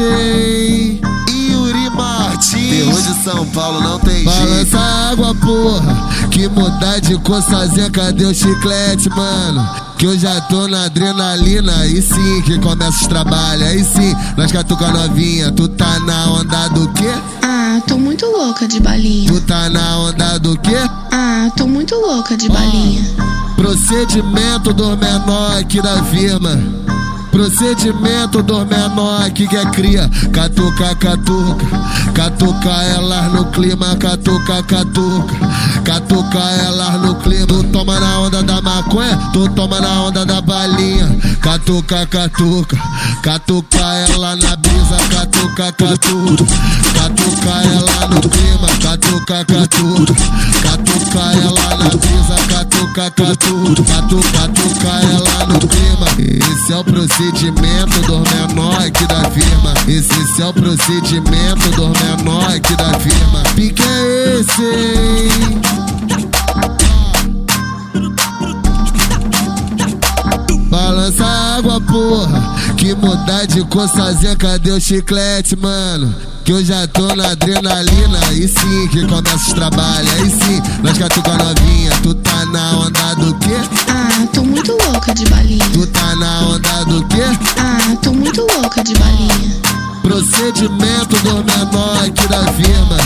hein? Yuri Martins. Terror de São Paulo não tem Balança jeito. água, porra. Que mudar de cor sozinha, cadê o chiclete, mano? Que eu já tô na adrenalina, aí sim que começa os trabalhos, aí sim, nós catuca novinha, tu tá na onda do quê? Ah, tô muito louca de balinha. Tu tá na onda do quê? Ah, tô muito louca de balinha. Procedimento do menor aqui da firma. Procedimento do menor que é cria. Catuca, catuca. Catuca elas no clima. Catuca, catuca. Catuca elas no clima. Tu toma na onda da maconha. Tu toma na onda da balinha. Catuca, catuca. Catuca ela na brisa. Catuca, catuca. Catuca ela no clima. Catuca, catuca. Catuca ela na brisa. Catuca, catuca. Catuca, catuca ela no clima. Esse é o procedimento do menor aqui da firma. Esse é o procedimento do menor aqui da firma. Pique é esse, hein? Balança água, porra. Que mudar de cor sozinha, cadê o chiclete, mano? Que eu já tô na adrenalina, aí sim que começa os trabalhos, aí sim, nós catuca da firma.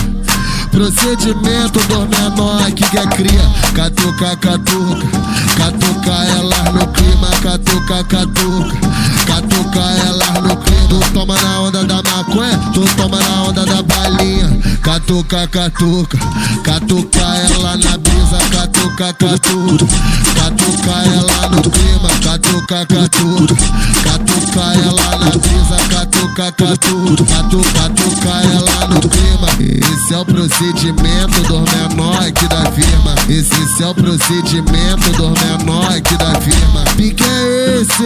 Procedimento do menor que é cria. Catuca, catuca. Catuca elas no clima. Catuca, catuca. Catuca elas no clima. Tu toma na onda da maconha. Tu toma na onda da balinha. Catuca, catuca. Catuca ela na brisa. Catuca, catuca. Catuca ela no clima. Catuca, catuca. Catuca ela na brisa. Catuca, catuca. Catuca, catuca ela no clima. Esse é o procedimento do menor aqui da firma. Esse é o procedimento do menor aqui da firma. Pique é esse,